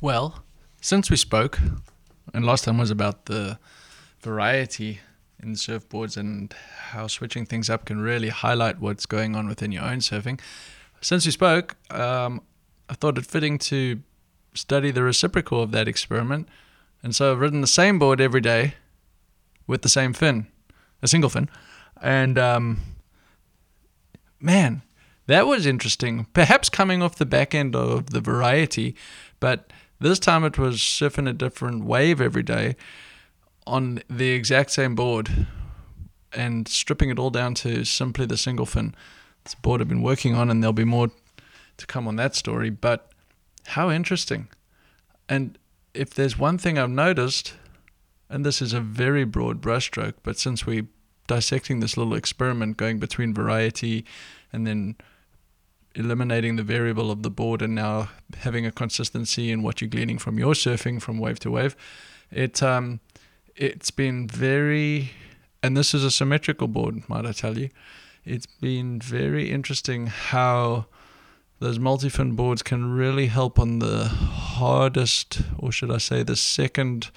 Well, since we spoke, and last time was about the variety in surfboards and how switching things up can really highlight what's going on within your own surfing. Since we spoke, um, I thought it fitting to study the reciprocal of that experiment. And so I've ridden the same board every day with the same fin, a single fin. And um, man, that was interesting. Perhaps coming off the back end of the variety, but this time it was surfing a different wave every day on the exact same board and stripping it all down to simply the single fin. It's a board I've been working on, and there'll be more to come on that story. But how interesting. And if there's one thing I've noticed, and this is a very broad brushstroke, but since we're dissecting this little experiment going between variety and then eliminating the variable of the board and now having a consistency in what you're gleaning from your surfing from wave to wave, it um, it's been very, and this is a symmetrical board, might I tell you, it's been very interesting how those multi-fin boards can really help on the hardest, or should I say, the second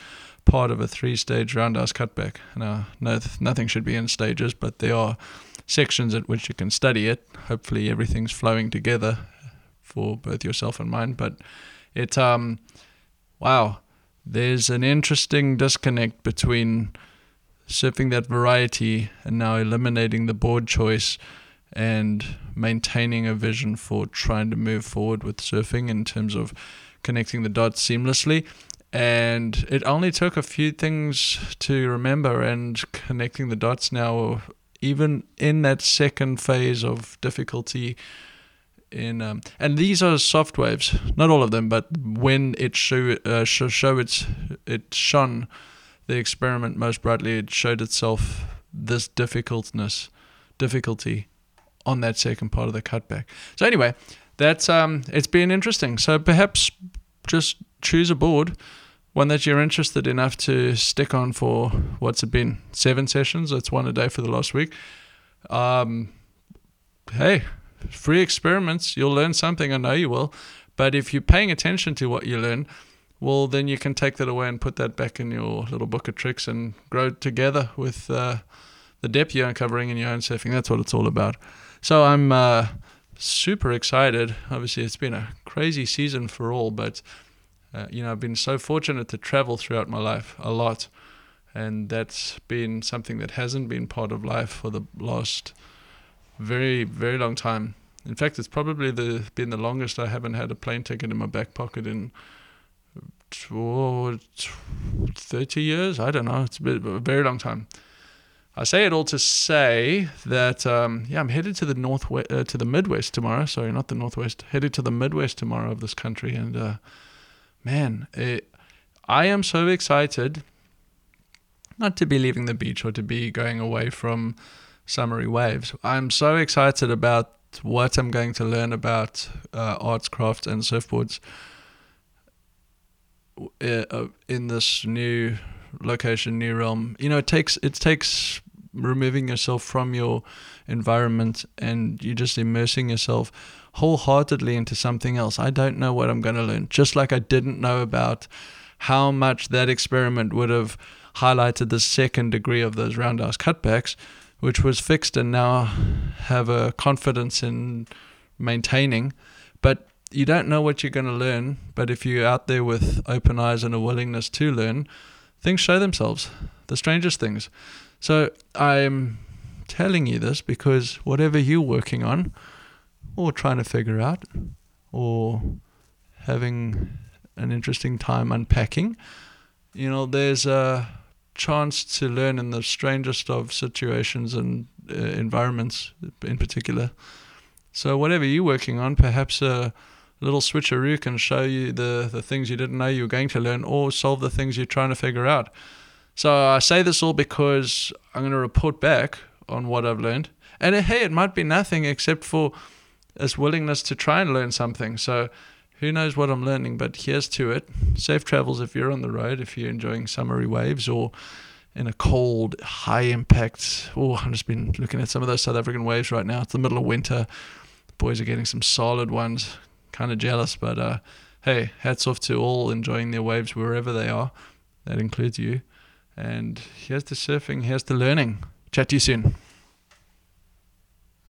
part of a three-stage roundhouse cutback. Now, no, nothing should be in stages, but they are sections at which you can study it. Hopefully, everything's flowing together for both yourself and mine. But it, um, wow, there's an interesting disconnect between surfing that variety and now eliminating the board choice and maintaining a vision for trying to move forward with surfing in terms of connecting the dots seamlessly. And it only took a few things to remember, and connecting the dots now even in that second phase of difficulty in um, and these are soft waves not all of them but when it show uh, show, show its it shone the experiment most brightly it showed itself this difficultness difficulty on that second part of the cutback. So anyway that's um it's been interesting. So perhaps just choose a board one that you're interested enough to stick on for what's it been seven sessions? It's one a day for the last week. Um, hey free experiments. You'll learn something. I know you will. But if you're paying attention to what you learn well then you can take that away and put that back in your little book of tricks and grow together with uh, the depth you're uncovering in your own surfing. That's what it's all about. So i'm uh, super excited. Obviously it's been a crazy season for all but uh, you know, I've been so fortunate to travel throughout my life a lot, and that's been something that hasn't been part of life for the last very, very long time. In fact, it's probably the been the longest I haven't had a plane ticket in my back pocket in oh, 30 years. I don't know. It's been a very long time. I say it all to say that um, yeah, I'm headed to the northwest, uh, to the Midwest tomorrow. Sorry, not the Northwest. Headed to the Midwest tomorrow of this country, and uh, man, it, I am so excited not to be leaving the beach or to be going away from summery waves. I'm so excited about what I'm going to learn about uh, arts, crafts, and surfboards uh, uh, in this new location, new realm. You know, it takes it takes removing yourself from your environment and you're just immersing yourself wholeheartedly into something else. I don't know what I'm going to learn. Just like I didn't know about how much that experiment would have highlighted the second degree of those roundhouse cutbacks, which was fixed and now have a confidence in maintaining. But you don't know what you're going to learn. But if you're out there with open eyes and a willingness to learn, things show themselves. The strangest things. So I'm telling you this because whatever you're working on, or trying to figure out or having an interesting time unpacking, you know, there's a chance to learn in the strangest of situations and uh, environments in particular. So, whatever you're working on, perhaps a little switcheroo can show you the, the things you didn't know you were going to learn or solve the things you're trying to figure out. So, I say this all because I'm going to report back on what I've learned. And hey, it might be nothing except for this willingness to try and learn something. So who knows what I'm learning, but here's to it. Safe travels if you're on the road, if you're enjoying summery waves or in a cold, high impact. Oh, I've just been looking at some of those South African waves right now. It's the middle of winter. Boys are getting some solid ones. Kind of jealous, but uh, hey, hats off to all enjoying their waves wherever they are. That includes you. And here's the surfing, here's the learning. Chat to you soon.